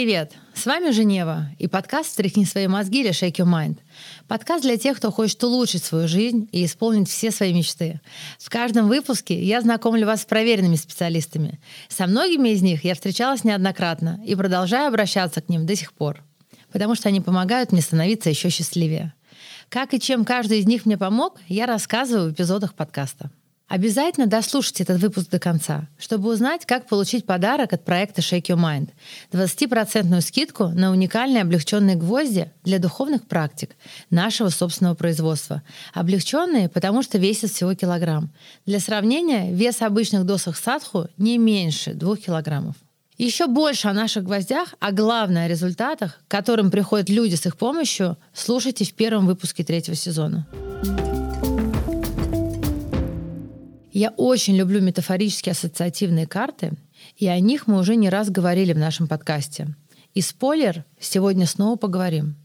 Привет! С вами Женева и подкаст «Встряхни свои мозги» или «Shake your mind». Подкаст для тех, кто хочет улучшить свою жизнь и исполнить все свои мечты. В каждом выпуске я знакомлю вас с проверенными специалистами. Со многими из них я встречалась неоднократно и продолжаю обращаться к ним до сих пор, потому что они помогают мне становиться еще счастливее. Как и чем каждый из них мне помог, я рассказываю в эпизодах подкаста. Обязательно дослушайте этот выпуск до конца, чтобы узнать, как получить подарок от проекта Shake Your Mind. 20% скидку на уникальные облегченные гвозди для духовных практик нашего собственного производства. Облегченные, потому что весят всего килограмм. Для сравнения, вес обычных досок садху не меньше 2 килограммов. Еще больше о наших гвоздях, а главное о результатах, к которым приходят люди с их помощью, слушайте в первом выпуске третьего сезона. Я очень люблю метафорические ассоциативные карты, и о них мы уже не раз говорили в нашем подкасте. И спойлер, сегодня снова поговорим.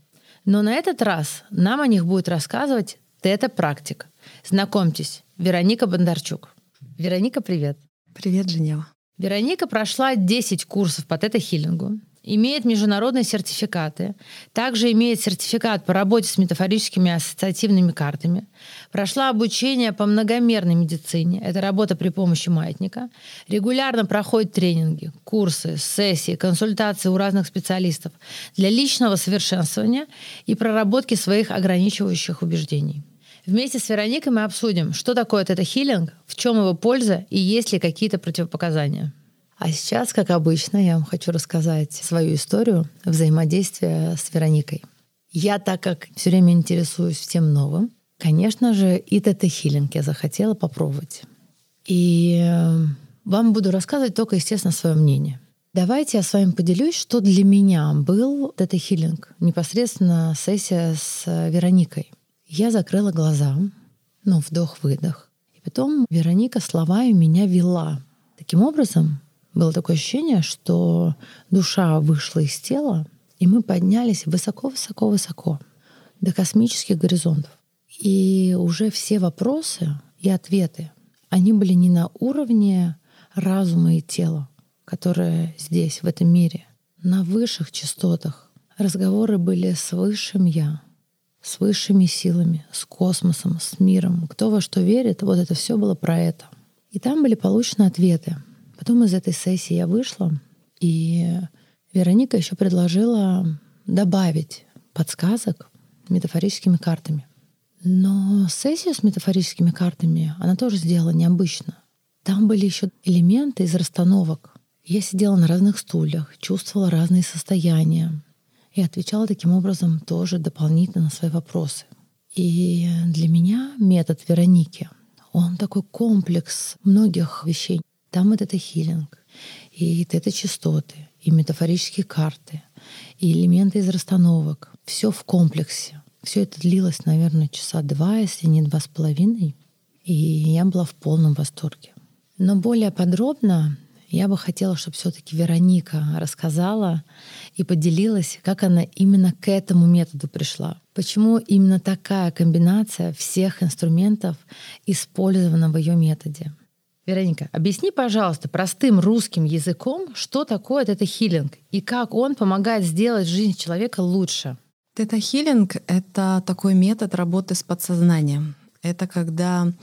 Но на этот раз нам о них будет рассказывать Тета-практик. Знакомьтесь, Вероника Бондарчук. Вероника, привет. Привет, Женева. Вероника прошла 10 курсов по тета-хиллингу, имеет международные сертификаты, также имеет сертификат по работе с метафорическими ассоциативными картами, прошла обучение по многомерной медицине, это работа при помощи маятника, регулярно проходит тренинги, курсы, сессии, консультации у разных специалистов для личного совершенствования и проработки своих ограничивающих убеждений. Вместе с Вероникой мы обсудим, что такое тета-хиллинг, в чем его польза и есть ли какие-то противопоказания. А сейчас, как обычно, я вам хочу рассказать свою историю взаимодействия с Вероникой. Я, так как все время интересуюсь всем новым, конечно же, и тета-хиллинг я захотела попробовать. И э, вам буду рассказывать только, естественно, свое мнение. Давайте я с вами поделюсь, что для меня был тета-хиллинг, непосредственно сессия с Вероникой. Я закрыла глаза, ну, вдох-выдох. И потом Вероника словами меня вела. Таким образом, было такое ощущение, что душа вышла из тела, и мы поднялись высоко-высоко-высоко до космических горизонтов. И уже все вопросы и ответы, они были не на уровне разума и тела, которые здесь, в этом мире, на высших частотах. Разговоры были с высшим Я, с высшими силами, с космосом, с миром. Кто во что верит, вот это все было про это. И там были получены ответы — Потом из этой сессии я вышла, и Вероника еще предложила добавить подсказок метафорическими картами. Но сессию с метафорическими картами она тоже сделала необычно. Там были еще элементы из расстановок. Я сидела на разных стульях, чувствовала разные состояния и отвечала таким образом тоже дополнительно на свои вопросы. И для меня метод Вероники, он такой комплекс многих вещей. Там это хилинг, и это частоты, и метафорические карты, и элементы из расстановок. Все в комплексе. Все это длилось, наверное, часа два, если не два с половиной. И я была в полном восторге. Но более подробно я бы хотела, чтобы все-таки Вероника рассказала и поделилась, как она именно к этому методу пришла. Почему именно такая комбинация всех инструментов использована в ее методе. Вероника, объясни, пожалуйста, простым русским языком, что такое тета-хиллинг и как он помогает сделать жизнь человека лучше. Тета-хиллинг — это такой метод работы с подсознанием. Это когда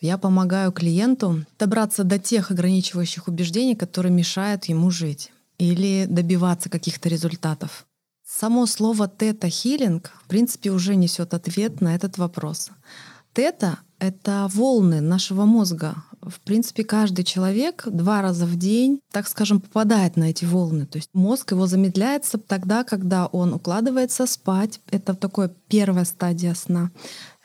я помогаю клиенту добраться до тех ограничивающих убеждений, которые мешают ему жить или добиваться каких-то результатов. Само слово тета-хиллинг, в принципе, уже несет ответ на этот вопрос. Тета — это волны нашего мозга, в принципе, каждый человек два раза в день, так скажем, попадает на эти волны. То есть мозг его замедляется тогда, когда он укладывается спать. Это такое первая стадия сна.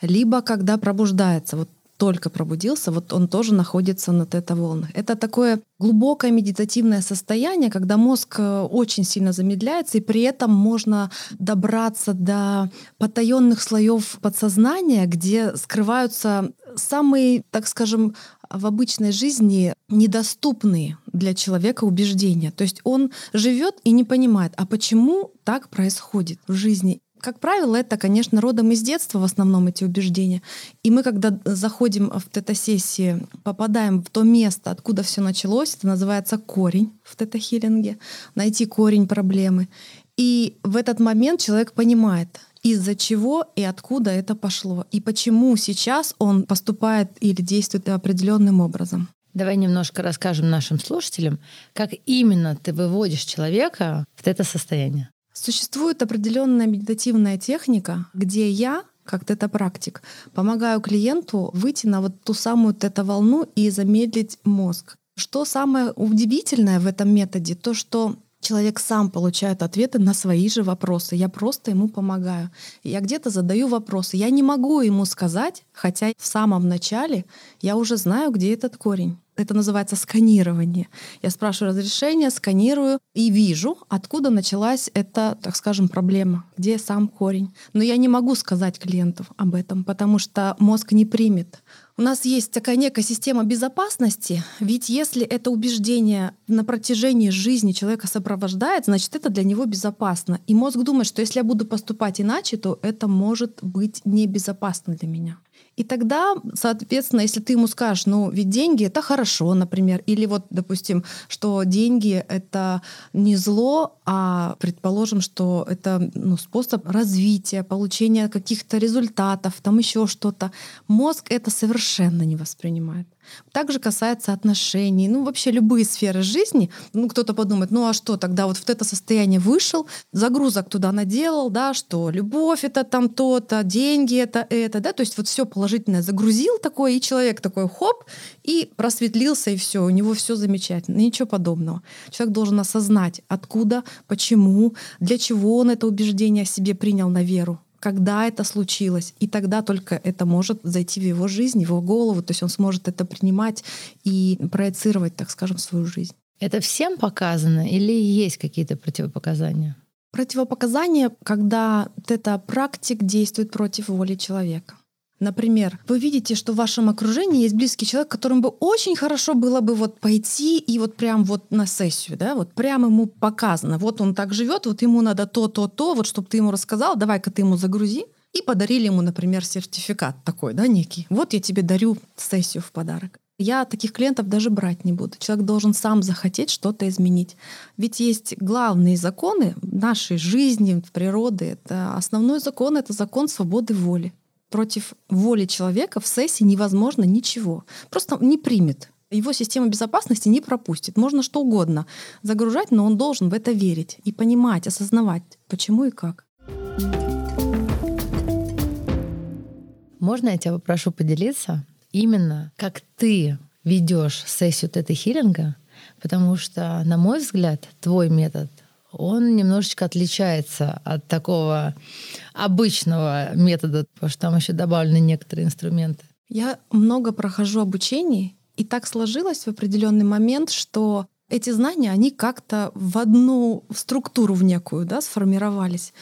Либо когда пробуждается. Вот только пробудился, вот он тоже находится на тета-волнах. Это такое глубокое медитативное состояние, когда мозг э, очень сильно замедляется, и при этом можно добраться до потаенных слоев подсознания, где скрываются самые, так скажем, в обычной жизни недоступные для человека убеждения. То есть он живет и не понимает, а почему так происходит в жизни. Как правило, это, конечно, родом из детства в основном эти убеждения. И мы, когда заходим в тета-сессии, попадаем в то место, откуда все началось, это называется корень в тета-хиллинге, найти корень проблемы. И в этот момент человек понимает, из-за чего и откуда это пошло, и почему сейчас он поступает или действует определенным образом. Давай немножко расскажем нашим слушателям, как именно ты выводишь человека в это состояние. Существует определенная медитативная техника, где я как тета-практик, помогаю клиенту выйти на вот ту самую тета-волну и замедлить мозг. Что самое удивительное в этом методе, то что человек сам получает ответы на свои же вопросы. Я просто ему помогаю. Я где-то задаю вопросы. Я не могу ему сказать, хотя в самом начале я уже знаю, где этот корень это называется сканирование. Я спрашиваю разрешение, сканирую и вижу, откуда началась эта, так скажем, проблема, где сам корень. Но я не могу сказать клиенту об этом, потому что мозг не примет. У нас есть такая некая система безопасности, ведь если это убеждение на протяжении жизни человека сопровождает, значит, это для него безопасно. И мозг думает, что если я буду поступать иначе, то это может быть небезопасно для меня. И тогда, соответственно, если ты ему скажешь, ну, ведь деньги это хорошо, например, или вот, допустим, что деньги это не зло, а предположим, что это ну, способ развития, получения каких-то результатов, там еще что-то, мозг это совершенно не воспринимает. Также касается отношений, ну вообще любые сферы жизни. Ну кто-то подумает, ну а что тогда вот в это состояние вышел, загрузок туда наделал, да, что любовь это там то-то, деньги это это, да, то есть вот все положительное загрузил такое, и человек такой хоп, и просветлился, и все, у него все замечательно, ничего подобного. Человек должен осознать, откуда, почему, для чего он это убеждение себе принял на веру, когда это случилось. И тогда только это может зайти в его жизнь, в его голову, то есть он сможет это принимать и проецировать, так скажем, свою жизнь. Это всем показано или есть какие-то противопоказания? Противопоказания, когда это практик действует против воли человека. Например, вы видите, что в вашем окружении есть близкий человек, которому бы очень хорошо было бы вот пойти и вот прям вот на сессию, да, вот прям ему показано, вот он так живет, вот ему надо то, то, то, вот чтобы ты ему рассказал, давай-ка ты ему загрузи. И подарили ему, например, сертификат такой, да, некий. Вот я тебе дарю сессию в подарок. Я таких клиентов даже брать не буду. Человек должен сам захотеть что-то изменить. Ведь есть главные законы нашей жизни, природы. Это основной закон — это закон свободы воли против воли человека в сессии невозможно ничего. Просто не примет. Его система безопасности не пропустит. Можно что угодно загружать, но он должен в это верить и понимать, осознавать, почему и как. Можно я тебя попрошу поделиться именно как ты ведешь сессию тета-хиллинга, потому что, на мой взгляд, твой метод он немножечко отличается от такого обычного метода, потому что там еще добавлены некоторые инструменты. Я много прохожу обучений, и так сложилось в определенный момент, что эти знания, они как-то в одну структуру в некую да, сформировались.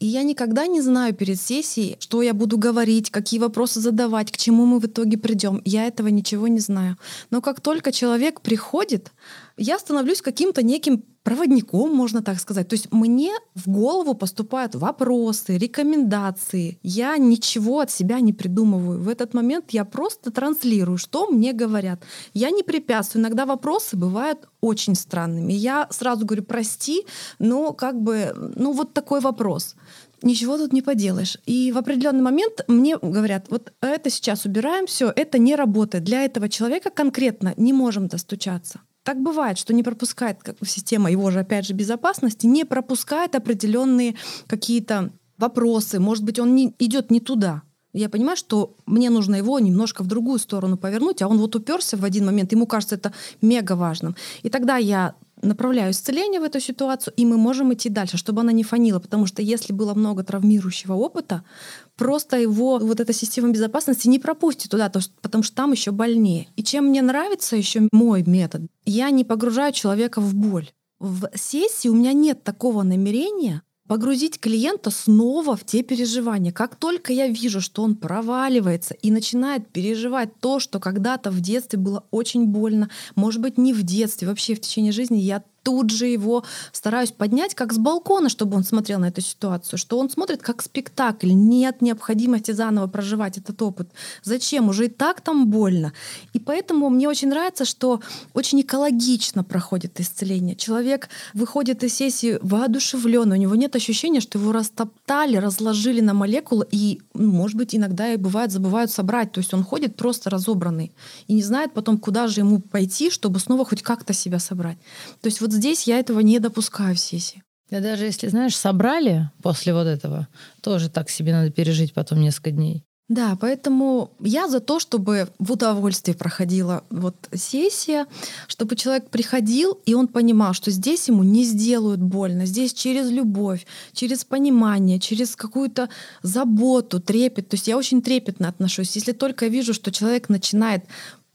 И я никогда не знаю перед сессией, что я буду говорить, какие вопросы задавать, к чему мы в итоге придем. Я этого ничего не знаю. Но как только человек приходит, я становлюсь каким-то неким проводником, можно так сказать. То есть мне в голову поступают вопросы, рекомендации. Я ничего от себя не придумываю. В этот момент я просто транслирую, что мне говорят. Я не препятствую. Иногда вопросы бывают очень странными. Я сразу говорю, прости, но как бы, ну вот такой вопрос ничего тут не поделаешь. И в определенный момент мне говорят, вот это сейчас убираем, все, это не работает. Для этого человека конкретно не можем достучаться. Так бывает, что не пропускает система его же, опять же, безопасности, не пропускает определенные какие-то вопросы. Может быть, он не, идет не туда. Я понимаю, что мне нужно его немножко в другую сторону повернуть, а он вот уперся в один момент, ему кажется это мега важным. И тогда я направляю исцеление в эту ситуацию, и мы можем идти дальше, чтобы она не фанила, потому что если было много травмирующего опыта, просто его вот эта система безопасности не пропустит туда, потому что там еще больнее. И чем мне нравится еще мой метод, я не погружаю человека в боль. В сессии у меня нет такого намерения погрузить клиента снова в те переживания. Как только я вижу, что он проваливается и начинает переживать то, что когда-то в детстве было очень больно, может быть, не в детстве, вообще в течение жизни я тут же его стараюсь поднять как с балкона, чтобы он смотрел на эту ситуацию, что он смотрит как спектакль. Нет необходимости заново проживать этот опыт. Зачем? Уже и так там больно. И поэтому мне очень нравится, что очень экологично проходит исцеление. Человек выходит из сессии воодушевленный, у него нет ощущения, что его растоптали, разложили на молекулы и, ну, может быть, иногда и бывает забывают собрать. То есть он ходит просто разобранный и не знает потом, куда же ему пойти, чтобы снова хоть как-то себя собрать. То есть вот здесь я этого не допускаю в сессии. Да даже если, знаешь, собрали после вот этого, тоже так себе надо пережить потом несколько дней. Да, поэтому я за то, чтобы в удовольствии проходила вот сессия, чтобы человек приходил, и он понимал, что здесь ему не сделают больно, здесь через любовь, через понимание, через какую-то заботу, трепет. То есть я очень трепетно отношусь. Если только вижу, что человек начинает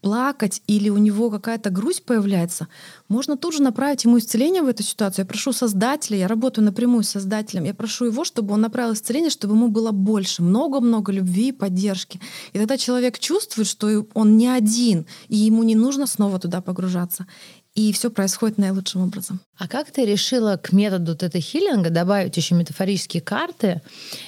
плакать или у него какая-то грусть появляется, можно тут же направить ему исцеление в эту ситуацию. Я прошу создателя, я работаю напрямую с создателем, я прошу его, чтобы он направил исцеление, чтобы ему было больше, много-много любви и поддержки. И тогда человек чувствует, что он не один, и ему не нужно снова туда погружаться и все происходит наилучшим образом. А как ты решила к методу тета-хиллинга добавить еще метафорические карты?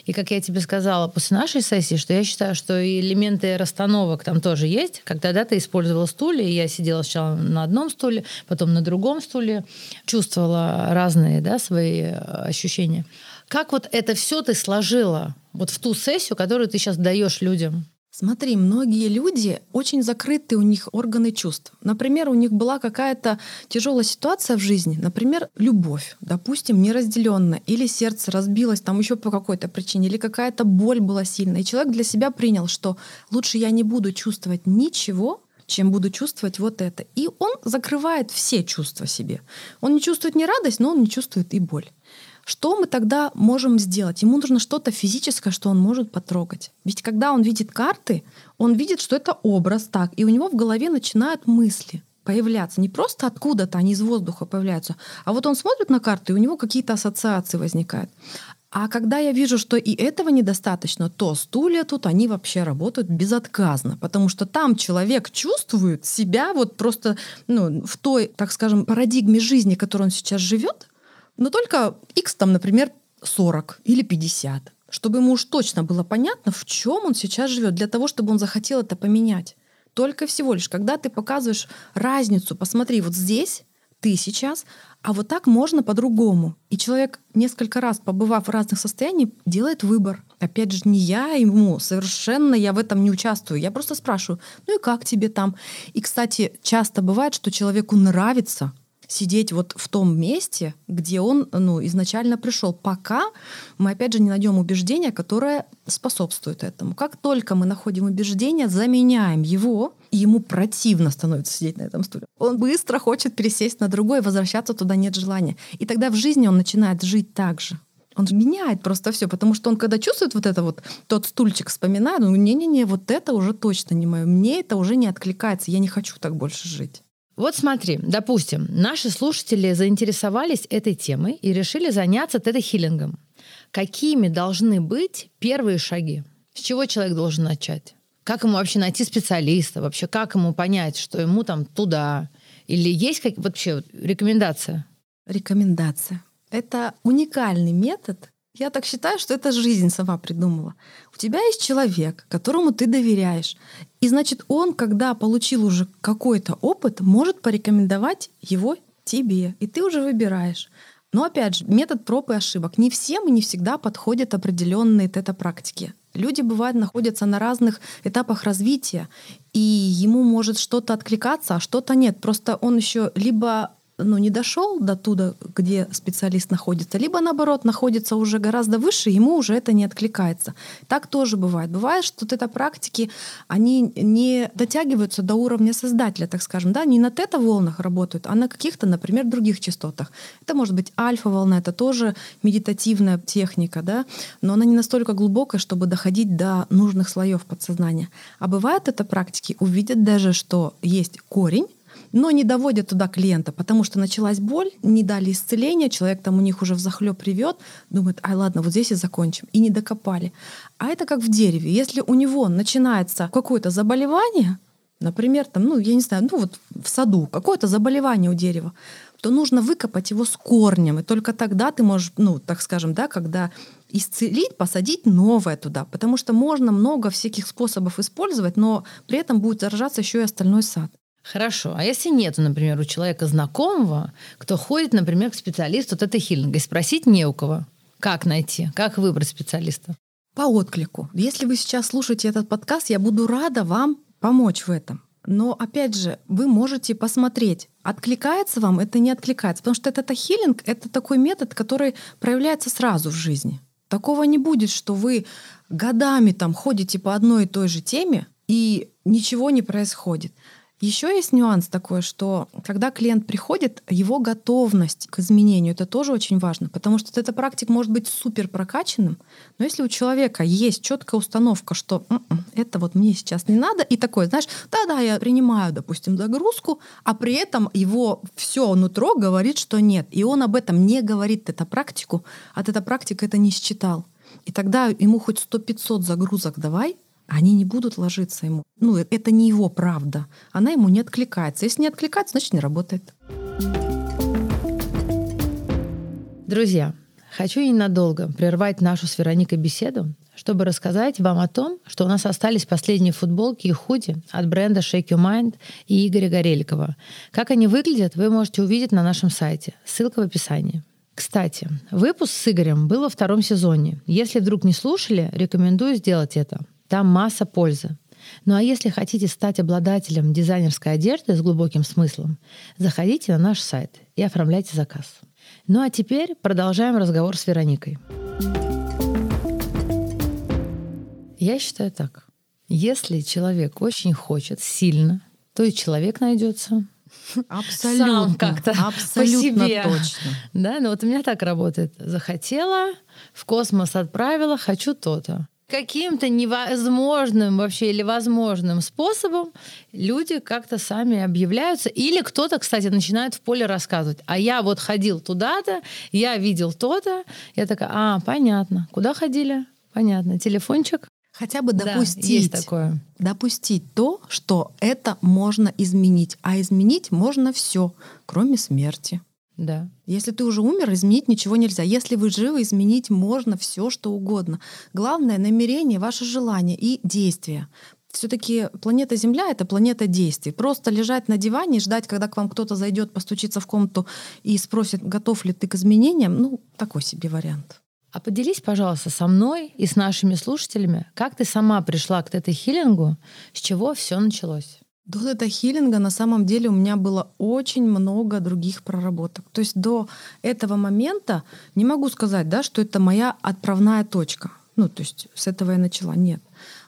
И как я тебе сказала после нашей сессии, что я считаю, что и элементы расстановок там тоже есть. Когда да, ты использовала стулья, я сидела сначала на одном стуле, потом на другом стуле, чувствовала разные да, свои э, ощущения. Как вот это все ты сложила вот в ту сессию, которую ты сейчас даешь людям? Смотри, многие люди очень закрыты, у них органы чувств. Например, у них была какая-то тяжелая ситуация в жизни, например, любовь, допустим, неразделенная, или сердце разбилось там еще по какой-то причине, или какая-то боль была сильная. И человек для себя принял, что лучше я не буду чувствовать ничего, чем буду чувствовать вот это. И он закрывает все чувства себе. Он не чувствует не радость, но он не чувствует и боль. Что мы тогда можем сделать? Ему нужно что-то физическое, что он может потрогать. Ведь когда он видит карты, он видит, что это образ так, и у него в голове начинают мысли появляться. Не просто откуда-то они из воздуха появляются, а вот он смотрит на карты, и у него какие-то ассоциации возникают. А когда я вижу, что и этого недостаточно, то стулья тут, они вообще работают безотказно, потому что там человек чувствует себя вот просто ну, в той, так скажем, парадигме жизни, которой он сейчас живет, но только X там, например, 40 или 50, чтобы ему уж точно было понятно, в чем он сейчас живет, для того, чтобы он захотел это поменять. Только всего лишь, когда ты показываешь разницу, посмотри, вот здесь ты сейчас, а вот так можно по-другому. И человек, несколько раз побывав в разных состояниях, делает выбор. Опять же, не я ему, совершенно я в этом не участвую. Я просто спрашиваю, ну и как тебе там? И, кстати, часто бывает, что человеку нравится сидеть вот в том месте, где он ну, изначально пришел, пока мы, опять же, не найдем убеждения, которое способствует этому. Как только мы находим убеждение, заменяем его, и ему противно становится сидеть на этом стуле. Он быстро хочет пересесть на другой, возвращаться туда нет желания. И тогда в жизни он начинает жить так же. Он меняет просто все, потому что он, когда чувствует вот это вот, тот стульчик вспоминает, он не-не-не, вот это уже точно не мое, мне это уже не откликается, я не хочу так больше жить. Вот смотри, допустим, наши слушатели заинтересовались этой темой и решили заняться тета-хиллингом. Какими должны быть первые шаги? С чего человек должен начать? Как ему вообще найти специалиста? Вообще, как ему понять, что ему там туда? Или есть как, вообще рекомендация? Рекомендация. Это уникальный метод. Я так считаю, что это жизнь сама придумала. У тебя есть человек, которому ты доверяешь. И значит, он, когда получил уже какой-то опыт, может порекомендовать его тебе. И ты уже выбираешь. Но опять же, метод проб и ошибок. Не всем и не всегда подходят определенные тета-практики. Люди, бывают, находятся на разных этапах развития, и ему может что-то откликаться, а что-то нет. Просто он еще либо ну, не дошел до туда, где специалист находится, либо наоборот находится уже гораздо выше, ему уже это не откликается. Так тоже бывает. Бывает, что вот это практики, они не дотягиваются до уровня создателя, так скажем, да, не на тета-волнах работают, а на каких-то, например, других частотах. Это может быть альфа-волна, это тоже медитативная техника, да, но она не настолько глубокая, чтобы доходить до нужных слоев подсознания. А бывает это практики, увидят даже, что есть корень, но не доводят туда клиента, потому что началась боль, не дали исцеления, человек там у них уже в захлеб привет, думает, ай, ладно, вот здесь и закончим. И не докопали. А это как в дереве. Если у него начинается какое-то заболевание, например, там, ну, я не знаю, ну вот в саду какое-то заболевание у дерева, то нужно выкопать его с корнем. И только тогда ты можешь, ну, так скажем, да, когда исцелить, посадить новое туда. Потому что можно много всяких способов использовать, но при этом будет заражаться еще и остальной сад. Хорошо. А если нет, например, у человека знакомого, кто ходит, например, к специалисту вот этой хиллинга, и спросить не у кого, как найти, как выбрать специалиста? По отклику. Если вы сейчас слушаете этот подкаст, я буду рада вам помочь в этом. Но опять же, вы можете посмотреть, откликается вам это не откликается. Потому что этот хилинг — это такой метод, который проявляется сразу в жизни. Такого не будет, что вы годами там ходите по одной и той же теме, и ничего не происходит. Еще есть нюанс такой, что когда клиент приходит, его готовность к изменению это тоже очень важно, потому что эта практика может быть супер прокачанным, но если у человека есть четкая установка, что М-м, это вот мне сейчас не надо, и такое, знаешь, да-да, я принимаю, допустим, загрузку, а при этом его все нутро говорит, что нет, и он об этом не говорит, эту практику, от эта практика это не считал. И тогда ему хоть 100-500 загрузок давай, они не будут ложиться ему. Ну, это не его правда. Она ему не откликается. Если не откликается, значит, не работает. Друзья, хочу ненадолго прервать нашу с Вероникой беседу, чтобы рассказать вам о том, что у нас остались последние футболки и худи от бренда Shake Your Mind и Игоря Гореликова. Как они выглядят, вы можете увидеть на нашем сайте. Ссылка в описании. Кстати, выпуск с Игорем был во втором сезоне. Если вдруг не слушали, рекомендую сделать это. Там масса пользы. Ну а если хотите стать обладателем дизайнерской одежды с глубоким смыслом, заходите на наш сайт и оформляйте заказ. Ну а теперь продолжаем разговор с Вероникой. Я считаю так. Если человек очень хочет сильно, то и человек найдется. Абсолютно. Сам как-то абсолютно по себе. точно. Да, ну вот у меня так работает. Захотела, в космос отправила, хочу то-то каким-то невозможным вообще или возможным способом люди как-то сами объявляются. Или кто-то, кстати, начинает в поле рассказывать. А я вот ходил туда-то, я видел то-то. Я такая, а, понятно. Куда ходили? Понятно. Телефончик? Хотя бы допустить, да, есть такое. допустить то, что это можно изменить. А изменить можно все, кроме смерти. Да. Если ты уже умер, изменить ничего нельзя. Если вы живы, изменить можно все, что угодно. Главное намерение, ваше желание и действие. Все-таки планета Земля это планета действий. Просто лежать на диване и ждать, когда к вам кто-то зайдет, постучится в комнату и спросит, готов ли ты к изменениям, ну, такой себе вариант. А поделись, пожалуйста, со мной и с нашими слушателями, как ты сама пришла к тета-хиллингу, с чего все началось? До тета-хиллинга на самом деле у меня было очень много других проработок. То есть до этого момента не могу сказать, да, что это моя отправная точка. Ну, то есть с этого я начала. Нет.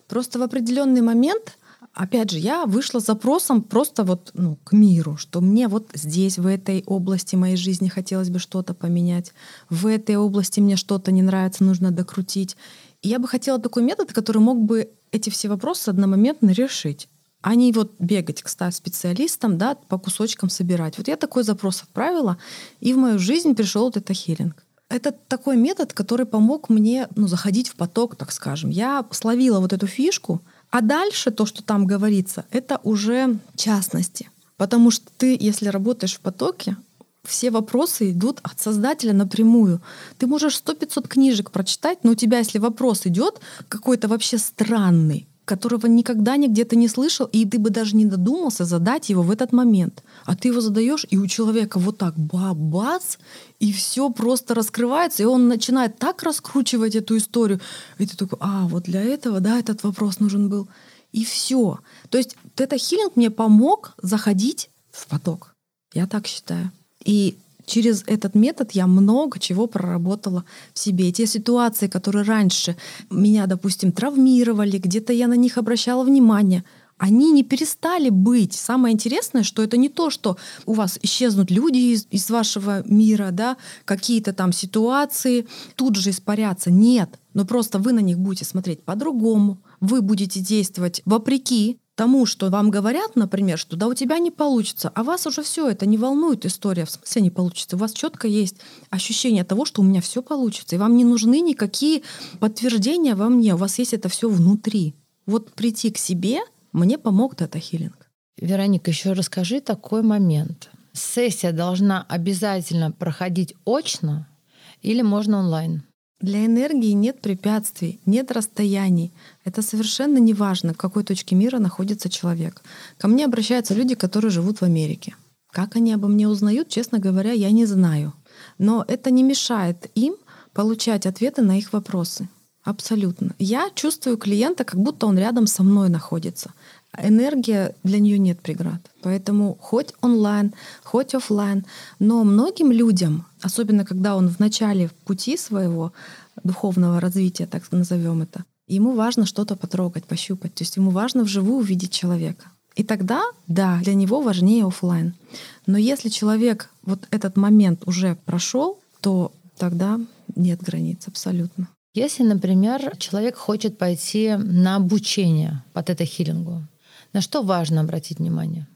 Просто в определенный момент, опять же, я вышла с запросом просто вот ну, к миру, что мне вот здесь, в этой области моей жизни хотелось бы что-то поменять, в этой области мне что-то не нравится, нужно докрутить. И я бы хотела такой метод, который мог бы эти все вопросы одномоментно решить а не вот бегать к специалистам, да, по кусочкам собирать. Вот я такой запрос отправила, и в мою жизнь пришел вот это хилинг. Это такой метод, который помог мне ну, заходить в поток, так скажем. Я словила вот эту фишку, а дальше то, что там говорится, это уже частности. Потому что ты, если работаешь в потоке, все вопросы идут от создателя напрямую. Ты можешь сто пятьсот книжек прочитать, но у тебя, если вопрос идет какой-то вообще странный, которого никогда нигде ты не слышал, и ты бы даже не додумался задать его в этот момент. А ты его задаешь, и у человека вот так бабац, и все просто раскрывается, и он начинает так раскручивать эту историю. И ты такой, а, вот для этого, да, этот вопрос нужен был. И все. То есть это хилинг мне помог заходить в поток. Я так считаю. И через этот метод я много чего проработала в себе. И те ситуации, которые раньше меня, допустим, травмировали, где-то я на них обращала внимание, они не перестали быть. Самое интересное, что это не то, что у вас исчезнут люди из, из вашего мира, да, какие-то там ситуации тут же испарятся. Нет, но просто вы на них будете смотреть по-другому, вы будете действовать вопреки тому, что вам говорят, например, что да у тебя не получится, а вас уже все это не волнует история, в смысле не получится. У вас четко есть ощущение того, что у меня все получится, и вам не нужны никакие подтверждения во мне, у вас есть это все внутри. Вот прийти к себе мне помог дата-хилинг. Вероника, еще расскажи такой момент. сессия должна обязательно проходить очно или можно онлайн? Для энергии нет препятствий, нет расстояний. Это совершенно не важно, в какой точке мира находится человек. Ко мне обращаются люди, которые живут в Америке. Как они обо мне узнают, честно говоря, я не знаю. Но это не мешает им получать ответы на их вопросы. Абсолютно. Я чувствую клиента, как будто он рядом со мной находится. Энергия для нее нет преград. Поэтому хоть онлайн, хоть офлайн, но многим людям, особенно когда он в начале пути своего духовного развития, так назовем это, ему важно что-то потрогать, пощупать. То есть ему важно вживую увидеть человека. И тогда, да, для него важнее офлайн. Но если человек вот этот момент уже прошел, то тогда нет границ абсолютно. Если, например, человек хочет пойти на обучение по тета-хиллингу, на что важно обратить внимание?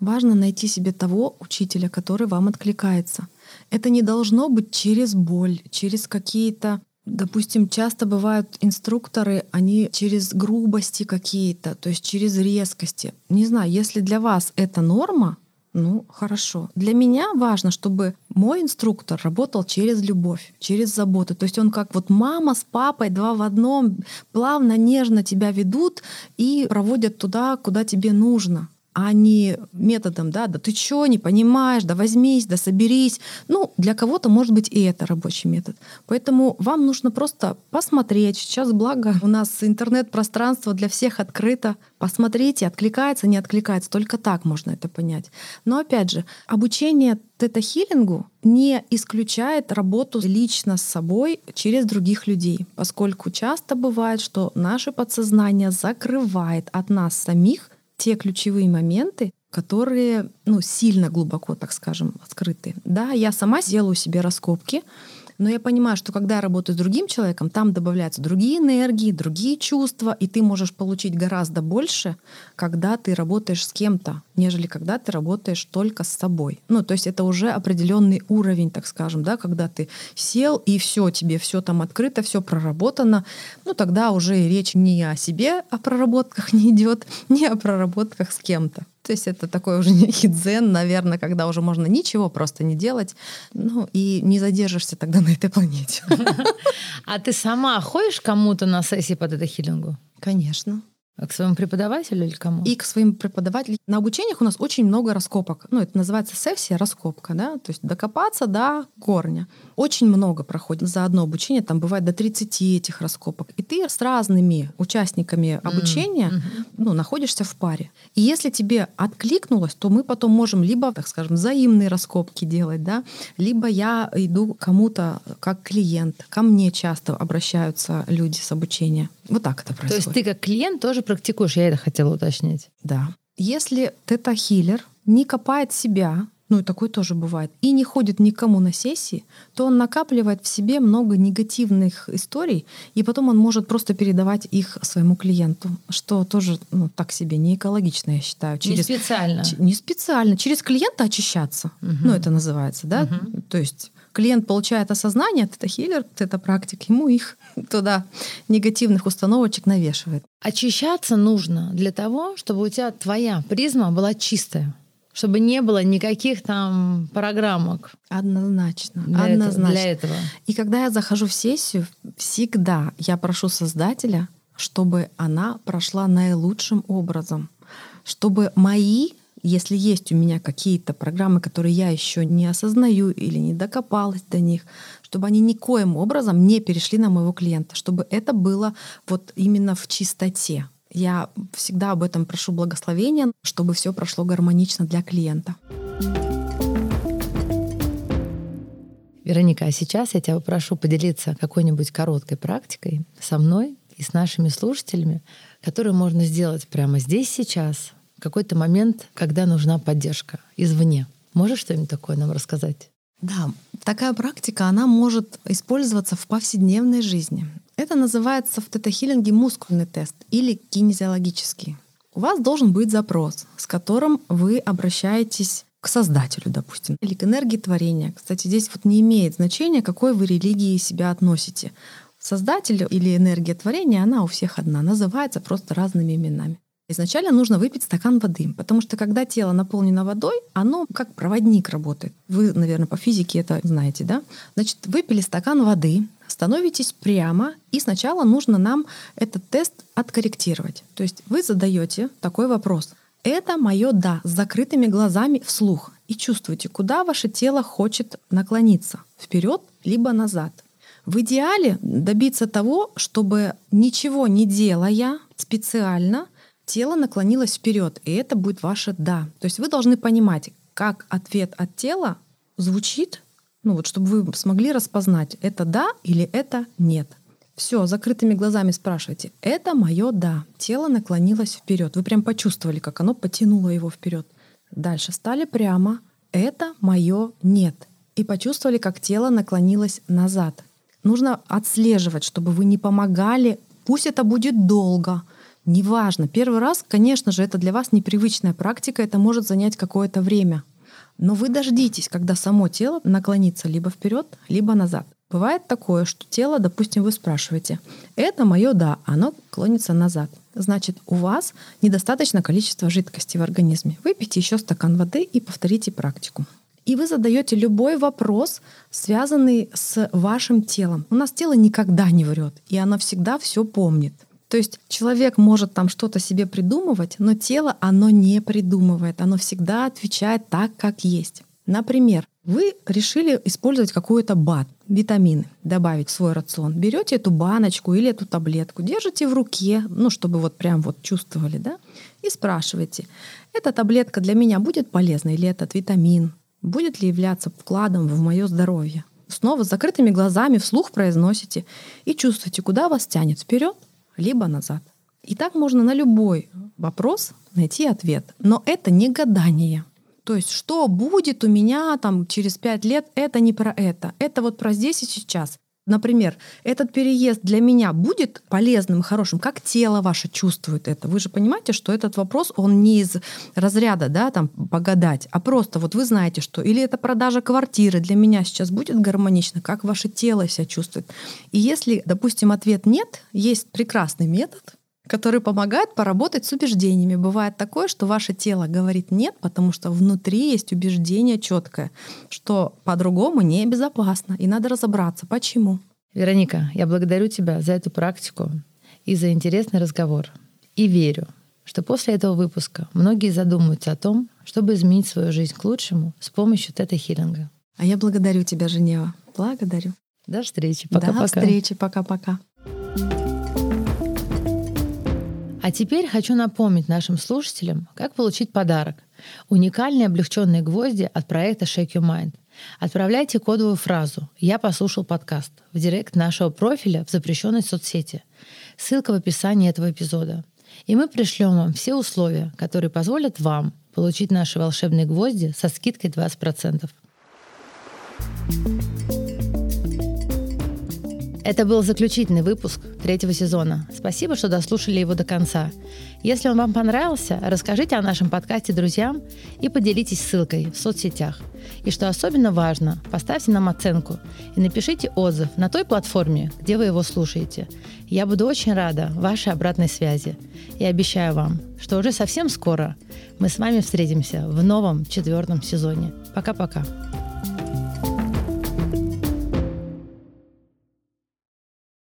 Важно найти себе того учителя, который вам откликается. Это не должно быть через боль, через какие-то Допустим, часто бывают инструкторы, они через грубости какие-то, то есть через резкости. Не знаю, если для вас это норма, ну, хорошо. Для меня важно, чтобы мой инструктор работал через любовь, через заботу. То есть он как вот мама с папой, два в одном, плавно, нежно тебя ведут и проводят туда, куда тебе нужно а не методом, да, да ты чё, не понимаешь, да возьмись, да соберись. Ну, для кого-то может быть и это рабочий метод. Поэтому вам нужно просто посмотреть. Сейчас, благо, у нас интернет-пространство для всех открыто. Посмотрите, откликается, не откликается. Только так можно это понять. Но опять же, обучение тета-хиллингу не исключает работу лично с собой через других людей, поскольку часто бывает, что наше подсознание закрывает от нас самих те ключевые моменты, которые ну, сильно глубоко, так скажем, скрыты. Да, я сама делаю себе раскопки, но я понимаю, что когда я работаю с другим человеком, там добавляются другие энергии, другие чувства, и ты можешь получить гораздо больше, когда ты работаешь с кем-то, нежели когда ты работаешь только с собой. Ну, то есть это уже определенный уровень, так скажем, да, когда ты сел и все, тебе все там открыто, все проработано, ну тогда уже речь не о себе, о проработках не идет, не о проработках с кем-то. То есть это такой уже некий дзен, наверное, когда уже можно ничего просто не делать, ну и не задержишься тогда на этой планете. А ты сама ходишь кому-то на сессии по тета-хиллингу? Конечно. А к своему преподавателю или кому? И к своим преподавателям. На обучениях у нас очень много раскопок. Ну, это называется сессия, раскопка, да, то есть докопаться до корня. Очень много проходит за одно обучение, там бывает до 30 этих раскопок. И ты с разными участниками обучения mm-hmm. ну, находишься в паре. И если тебе откликнулось, то мы потом можем либо, так скажем, взаимные раскопки делать, да, либо я иду кому-то как клиент. Ко мне часто обращаются люди с обучения. Вот так это происходит. То есть ты как клиент тоже практикуешь, я это хотела уточнить. Да. Если тета-хиллер не копает себя, ну и такое тоже бывает, и не ходит никому на сессии, то он накапливает в себе много негативных историй, и потом он может просто передавать их своему клиенту, что тоже ну, так себе не экологично, я считаю. Через, не специально. Ч- не специально. Через клиента очищаться. Угу. Ну, это называется, да? Угу. То есть клиент получает осознание, это хиллер, это практик, ему их туда негативных установочек навешивает. Очищаться нужно для того, чтобы у тебя твоя призма была чистая чтобы не было никаких там программок. Однозначно. Для однозначно. Этого, для этого. И когда я захожу в сессию, всегда я прошу создателя, чтобы она прошла наилучшим образом, чтобы мои если есть у меня какие-то программы, которые я еще не осознаю или не докопалась до них, чтобы они никоим образом не перешли на моего клиента, чтобы это было вот именно в чистоте. Я всегда об этом прошу благословения, чтобы все прошло гармонично для клиента. Вероника, а сейчас я тебя попрошу поделиться какой-нибудь короткой практикой со мной и с нашими слушателями, которую можно сделать прямо здесь сейчас, какой-то момент, когда нужна поддержка извне. Можешь что-нибудь такое нам рассказать? Да, такая практика, она может использоваться в повседневной жизни. Это называется в тета-хиллинге мускульный тест или кинезиологический. У вас должен быть запрос, с которым вы обращаетесь к создателю, допустим, или к энергии творения. Кстати, здесь вот не имеет значения, какой вы религии себя относите. Создатель или энергия творения, она у всех одна, называется просто разными именами. Изначально нужно выпить стакан воды, потому что когда тело наполнено водой, оно как проводник работает. Вы, наверное, по физике это знаете, да? Значит, выпили стакан воды, становитесь прямо, и сначала нужно нам этот тест откорректировать. То есть вы задаете такой вопрос. Это мое да с закрытыми глазами вслух. И чувствуете, куда ваше тело хочет наклониться. Вперед либо назад. В идеале добиться того, чтобы ничего не делая специально, тело наклонилось вперед, и это будет ваше да. То есть вы должны понимать, как ответ от тела звучит, ну вот, чтобы вы смогли распознать, это да или это нет. Все, закрытыми глазами спрашивайте. Это мое да. Тело наклонилось вперед. Вы прям почувствовали, как оно потянуло его вперед. Дальше стали прямо. Это мое нет. И почувствовали, как тело наклонилось назад. Нужно отслеживать, чтобы вы не помогали. Пусть это будет долго, Неважно. Первый раз, конечно же, это для вас непривычная практика, это может занять какое-то время. Но вы дождитесь, когда само тело наклонится либо вперед, либо назад. Бывает такое, что тело, допустим, вы спрашиваете, это мое да, оно клонится назад. Значит, у вас недостаточно количества жидкости в организме. Выпейте еще стакан воды и повторите практику. И вы задаете любой вопрос, связанный с вашим телом. У нас тело никогда не врет, и оно всегда все помнит. То есть человек может там что-то себе придумывать, но тело, оно не придумывает, оно всегда отвечает так, как есть. Например, вы решили использовать какой-то бат, витамины, добавить в свой рацион. Берете эту баночку или эту таблетку, держите в руке, ну, чтобы вот прям вот чувствовали, да, и спрашиваете, эта таблетка для меня будет полезна или этот витамин будет ли являться вкладом в мое здоровье? Снова с закрытыми глазами вслух произносите и чувствуете, куда вас тянет вперед либо назад. И так можно на любой вопрос найти ответ. Но это не гадание. То есть, что будет у меня там через пять лет, это не про это. Это вот про здесь и сейчас. Например, этот переезд для меня будет полезным, хорошим? Как тело ваше чувствует это? Вы же понимаете, что этот вопрос, он не из разряда, да, там, погадать, а просто вот вы знаете, что или это продажа квартиры для меня сейчас будет гармонично, как ваше тело себя чувствует. И если, допустим, ответ нет, есть прекрасный метод, который помогает поработать с убеждениями. Бывает такое, что ваше тело говорит нет, потому что внутри есть убеждение четкое, что по-другому небезопасно, и надо разобраться, почему. Вероника, я благодарю тебя за эту практику и за интересный разговор. И верю, что после этого выпуска многие задумаются о том, чтобы изменить свою жизнь к лучшему с помощью тета-хиллинга. А я благодарю тебя, Женева. Благодарю. До встречи. Пока-пока. До встречи. Пока-пока. А теперь хочу напомнить нашим слушателям, как получить подарок. Уникальные облегченные гвозди от проекта Shake Your Mind. Отправляйте кодовую фразу «Я послушал подкаст» в директ нашего профиля в запрещенной соцсети. Ссылка в описании этого эпизода. И мы пришлем вам все условия, которые позволят вам получить наши волшебные гвозди со скидкой 20%. Это был заключительный выпуск третьего сезона. Спасибо, что дослушали его до конца. Если он вам понравился, расскажите о нашем подкасте друзьям и поделитесь ссылкой в соцсетях. И что особенно важно, поставьте нам оценку и напишите отзыв на той платформе, где вы его слушаете. Я буду очень рада вашей обратной связи. И обещаю вам, что уже совсем скоро мы с вами встретимся в новом четвертом сезоне. Пока-пока.